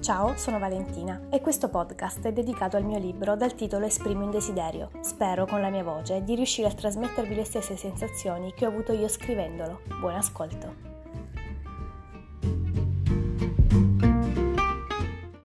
Ciao, sono Valentina e questo podcast è dedicato al mio libro dal titolo Esprimi un desiderio. Spero con la mia voce di riuscire a trasmettervi le stesse sensazioni che ho avuto io scrivendolo. Buon ascolto!